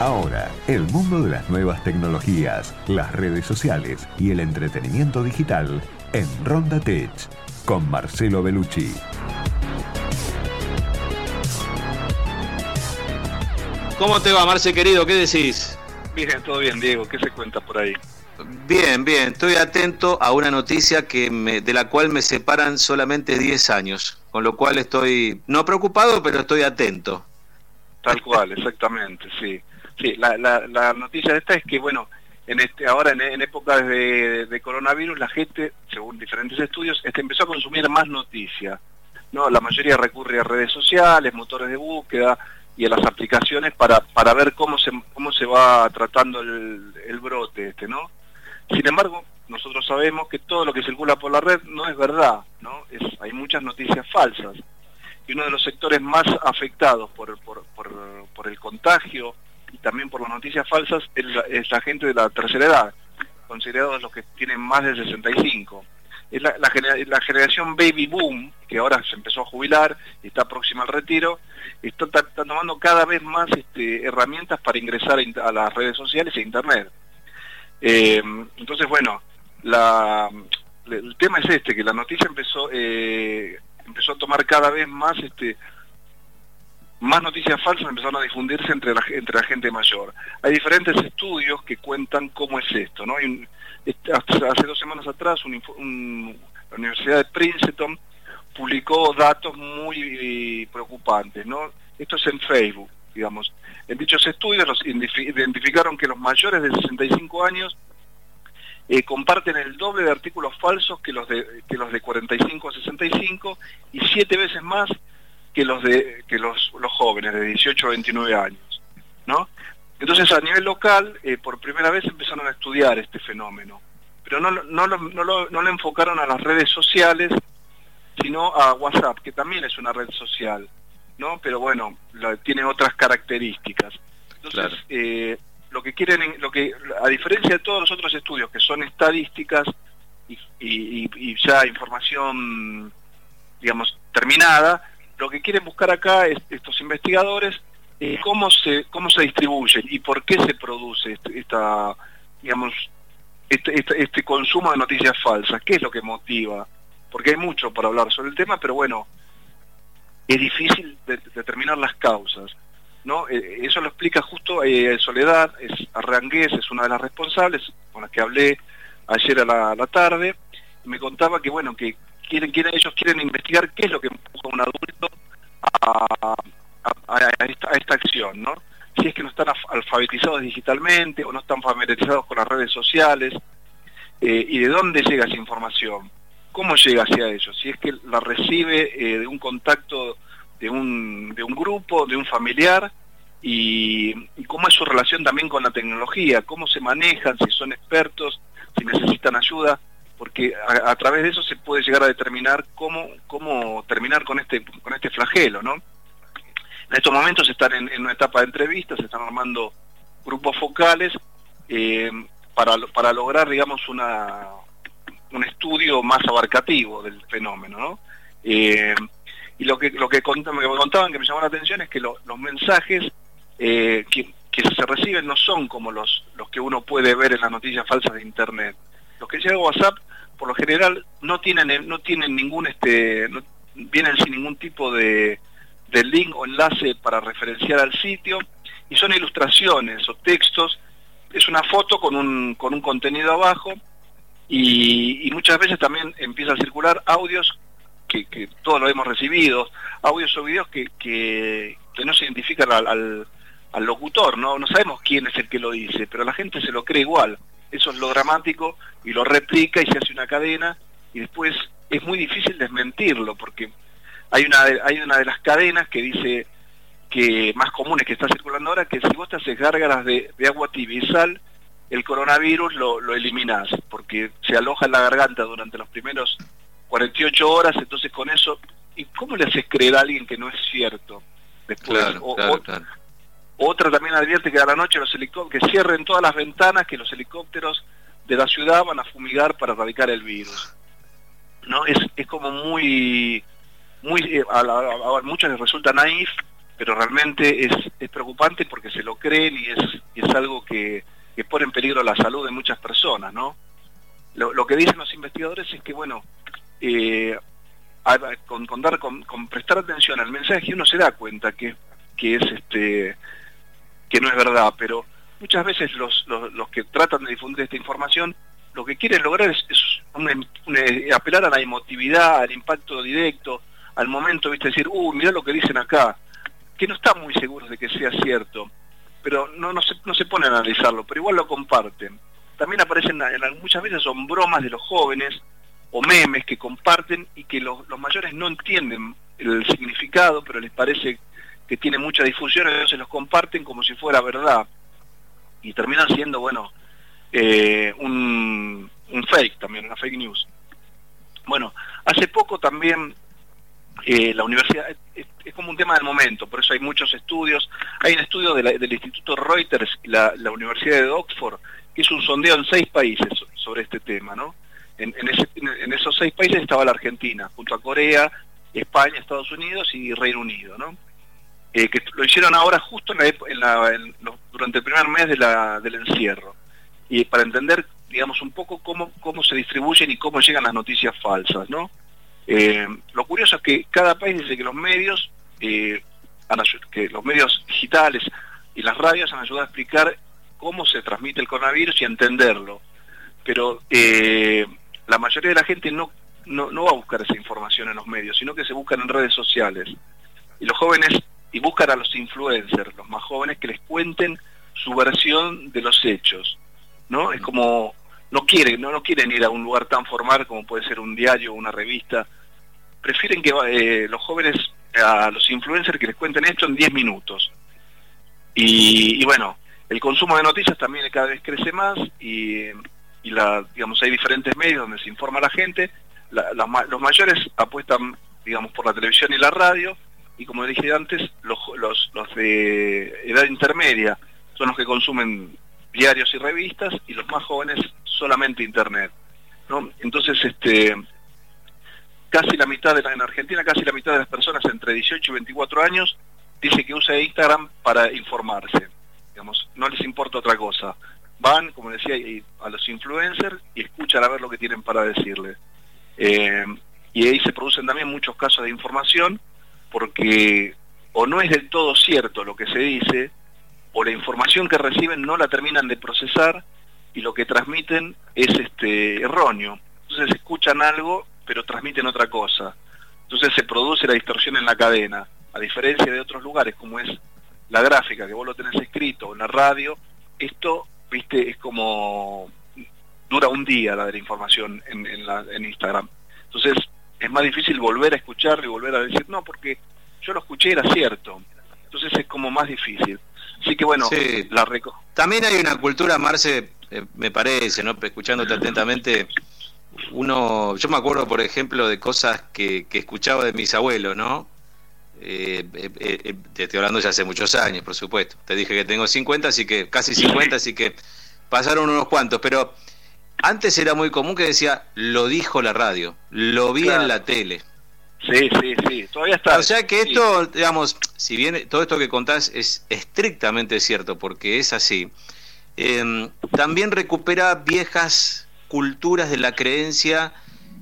Ahora, el mundo de las nuevas tecnologías, las redes sociales y el entretenimiento digital en Ronda Tech con Marcelo Bellucci. ¿Cómo te va, Marce querido? ¿Qué decís? Bien, todo bien, Diego. ¿Qué se cuenta por ahí? Bien, bien. Estoy atento a una noticia que me, de la cual me separan solamente 10 años, con lo cual estoy no preocupado, pero estoy atento. Tal cual, exactamente, sí. Sí, la, noticia de esta es que, bueno, en este, ahora en, épocas de, coronavirus, la gente, según diferentes estudios, este, empezó a consumir más noticias. ¿no? La mayoría recurre a redes sociales, motores de búsqueda y a las aplicaciones para, ver cómo se, va tratando el, brote este, ¿no? Sin embargo, nosotros sabemos que todo lo que circula por la red no es verdad, ¿no? Hay muchas noticias falsas. Y uno de los sectores más afectados por, el contagio también por las noticias falsas es la, gente de la tercera edad, considerados los que tienen más de 65. Es la, generación baby boom, que ahora se empezó a jubilar y está próxima al retiro, está, tomando cada vez más este, herramientas para ingresar a, las redes sociales e internet. Eh, entonces, bueno, la, el tema es este, que la noticia empezó, eh, empezó a tomar cada vez más este, más noticias falsas empezaron a difundirse entre la, entre la gente mayor. Hay diferentes estudios que cuentan cómo es esto. hace dos semanas atrás la Universidad de Princeton publicó datos muy preocupantes. ¿no? Esto es en Facebook, digamos. En dichos estudios los identificaron que los mayores de 65 años eh, comparten el doble de artículos falsos que los de, que los de 45 a 65 y siete veces más que los de que los, los jóvenes de 18 a 29 años, ¿no? Entonces a nivel local, eh, por primera vez empezaron a estudiar este fenómeno, pero no, no, no, lo, no lo enfocaron a las redes sociales, sino a WhatsApp, que también es una red social, ¿no? Pero bueno, tiene otras características. Entonces, eh, lo que quieren, lo que, a diferencia de todos los otros estudios que son estadísticas y, y, y ya información, digamos, terminada, lo que quieren buscar acá es, estos investigadores eh, cómo se cómo se distribuyen y por qué se produce este, esta digamos este, consumo de noticias falsas qué es lo que motiva porque hay mucho para hablar sobre el tema pero bueno es difícil determinar las causas no eh, eso lo explica justo eh, Soledad es Arrangués es una de las responsables con las que hablé ayer a la tarde me contaba que bueno que quieren, quieren, ellos quieren investigar qué es lo que empuja a un adulto a, esta, acción, ¿no? Si es que no están alfabetizados digitalmente o no están familiarizados con las redes sociales, eh, y de dónde llega esa información, cómo llega hacia ellos, si es que la recibe eh, de un contacto de un, de un grupo, de un familiar, y, cómo es su relación también con la tecnología, cómo se manejan, si son expertos, si necesitan ayuda porque a, través de eso se puede llegar a determinar cómo, cómo terminar con este, con este flagelo, ¿no? En estos momentos están en, una etapa de entrevistas, se están armando grupos focales eh, para, para lograr, digamos, una, un estudio más abarcativo del fenómeno, ¿no? Eh, y lo que lo que, contaban, me contaban que me llamó la atención es que los mensajes eh, que, que, se reciben no son como los, los que uno puede ver en las noticias falsas de Internet. Los que llegan a WhatsApp por lo general no tienen no tienen ningún este vienen sin ningún tipo de, link o enlace para referenciar al sitio y son ilustraciones o textos. Es una foto con un con un contenido abajo y, muchas veces también empieza a circular audios que, que todos lo hemos recibido audios o videos que, que, no se identifican al, al, al locutor no no sabemos quién es el que lo dice pero la gente se lo cree igual eso es lo dramático y lo replica y se hace una cadena y después es muy difícil desmentirlo porque hay una de, hay una de las cadenas que dice que más comunes que está circulando ahora que si vos te haces gárgaras de, agua tibia y sal el coronavirus lo, lo eliminás porque se aloja en la garganta durante los primeros 48 horas entonces con eso ¿y cómo le haces creer a alguien que no es cierto? Después, otra también advierte que a la noche los helicópteros, que cierren todas las ventanas, que los helicópteros de la ciudad van a fumigar para erradicar el virus. ¿No? Es, es como muy, muy eh, a, muchos les resulta naif pero realmente es, es preocupante porque se lo creen y es, es algo que, que, pone en peligro la salud de muchas personas, ¿no? Lo, que dicen los investigadores es que, bueno, eh, con, dar, con, prestar atención al mensaje uno se da cuenta que, que es este que no es verdad, pero muchas veces los, los, que tratan de difundir esta información lo que quieren lograr es, es apelar a la emotividad, al impacto directo, al momento, ¿viste? decir, uh, mira lo que dicen acá, que no están muy seguros de que sea cierto, pero no, no, se, no se pone a analizarlo, pero igual lo comparten. También aparecen, en, muchas veces son bromas de los jóvenes o memes que comparten y que los mayores no entienden el significado, pero les parece que tiene mucha difusión, entonces los comparten como si fuera verdad. Y terminan siendo, bueno, eh, un, fake también, una fake news. Bueno, hace poco también eh, la universidad, es, como un tema del momento, por eso hay muchos estudios. Hay un estudio del Instituto Reuters la, la, Universidad de Oxford, que hizo un sondeo en seis países sobre este tema, ¿no? En, en, esos seis países estaba la Argentina, junto a Corea, España, Estados Unidos y Reino Unido, ¿no? Eh, que lo hicieron ahora justo durante el primer mes del encierro y para entender, digamos, un poco cómo, cómo se distribuyen y cómo llegan las noticias falsas, ¿no? Eh, lo curioso es que cada país dice que los medios, eh, que los medios digitales y las radios han ayudado a explicar cómo se transmite el coronavirus y a entenderlo. Pero la mayoría de la gente no, no, no va a buscar esa información en los medios, sino que se buscan en redes sociales. Y los jóvenes, y buscan a los influencers, los más jóvenes, que les cuenten su versión de los hechos. ¿no? Es como, no quieren, no, quieren ir a un lugar tan formal como puede ser un diario o una revista. Prefieren que eh, los jóvenes, a los influencers que les cuenten esto en 10 minutos. Y, bueno, el consumo de noticias también cada vez crece más y, la, digamos, hay diferentes medios donde se informa la gente. los mayores apuestan, digamos, por la televisión y la radio y como dije antes, los, los, de edad intermedia son los que consumen diarios y revistas y los más jóvenes solamente internet. ¿no? Entonces, este, casi la mitad de la, en Argentina, casi la mitad de las personas entre 18 y 24 años dice que usa Instagram para informarse. Digamos, no les importa otra cosa. Van, como decía, a los influencers y escuchan a ver lo que tienen para decirles. Eh, y ahí se producen también muchos casos de información porque o no es del todo cierto lo que se dice, o la información que reciben no la terminan de procesar y lo que transmiten es este erróneo. Entonces escuchan algo pero transmiten otra cosa. Entonces se produce la distorsión en la cadena, a diferencia de otros lugares como es la gráfica que vos lo tenés escrito o la radio, esto, viste, es como dura un día la de la información en, en, Instagram. Entonces es más difícil volver a escucharlo y volver a decir, no, porque yo lo escuché era cierto. Entonces es como más difícil. Así que bueno, la reco También hay una cultura, Marce, eh, me parece, ¿no? Escuchándote atentamente, uno, yo me acuerdo, por ejemplo, de cosas que, que escuchaba de mis abuelos, ¿no? Eh, eh, te estoy hablando ya hace muchos años, por supuesto. Te dije que tengo 50, así que casi 50, así que pasaron unos cuantos, pero antes era muy común que decía, lo dijo la radio, lo vi en la tele. Sí, sí, sí, todavía está. O sea que esto, digamos, si bien todo esto que contás es estrictamente cierto, porque es así, em, también recupera viejas culturas de la creencia,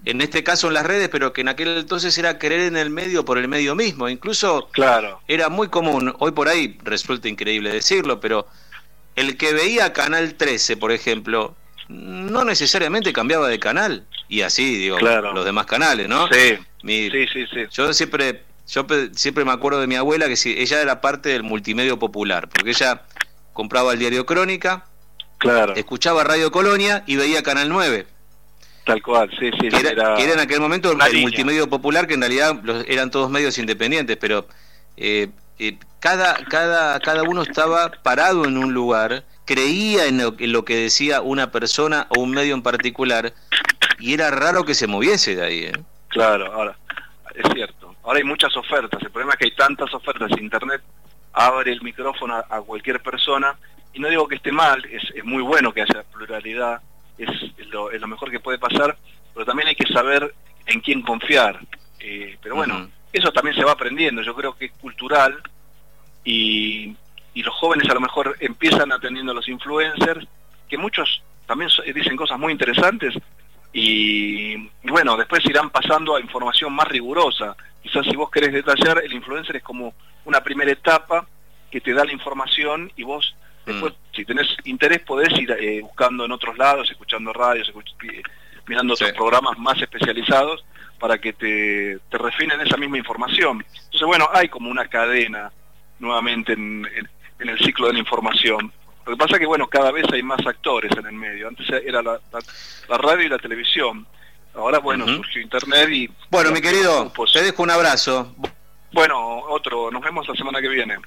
en este caso en las redes, pero que en aquel entonces era creer en el medio por el medio mismo. Incluso claro. era muy común, hoy por ahí resulta increíble decirlo, pero el que veía Canal 13, por ejemplo, no necesariamente cambiaba de canal. Y así, digo, los demás canales, ¿no? Sí. sí, sí, sí. Yo siempre, yo siempre me acuerdo de mi abuela que si ella era parte del multimedio popular, porque ella compraba el diario Crónica, claro. escuchaba Radio Colonia y veía Canal 9. Tal cual, sí, sí. Que era, en aquel momento el multimedio popular, que en realidad eran todos medios independientes, pero eh, eh, cada, cada, cada uno estaba parado en un lugar creía en lo, que decía una persona o un medio en particular y era raro que se moviese de ahí. ¿eh? Claro, ahora, es cierto. Ahora hay muchas ofertas. El problema es que hay tantas ofertas. Internet abre el micrófono a, cualquier persona. Y no digo que esté mal, es, muy bueno que haya pluralidad, es lo, es lo, mejor que puede pasar, pero también hay que saber en quién confiar. Eh, pero bueno, eso también se va aprendiendo. Yo creo que es cultural y, y los jóvenes a lo mejor empiezan atendiendo a los influencers, que muchos también dicen cosas muy interesantes, y, bueno, después irán pasando a información más rigurosa. Quizás si vos querés detallar, el influencer es como una primera etapa que te da la información y vos después, mm. si tenés interés, podés ir eh, buscando en otros lados, escuchando radios, mirando otros programas más especializados para que te, te refinen esa misma información. Entonces, bueno, hay como una cadena nuevamente en, en el ciclo de la información. Lo que pasa es que, bueno, cada vez hay más actores en el medio. Antes era la, radio y la televisión. Ahora, bueno, surgió Internet y... Bueno, mi querido, pues, te dejo un abrazo. Bueno, otro. Nos vemos la semana que viene.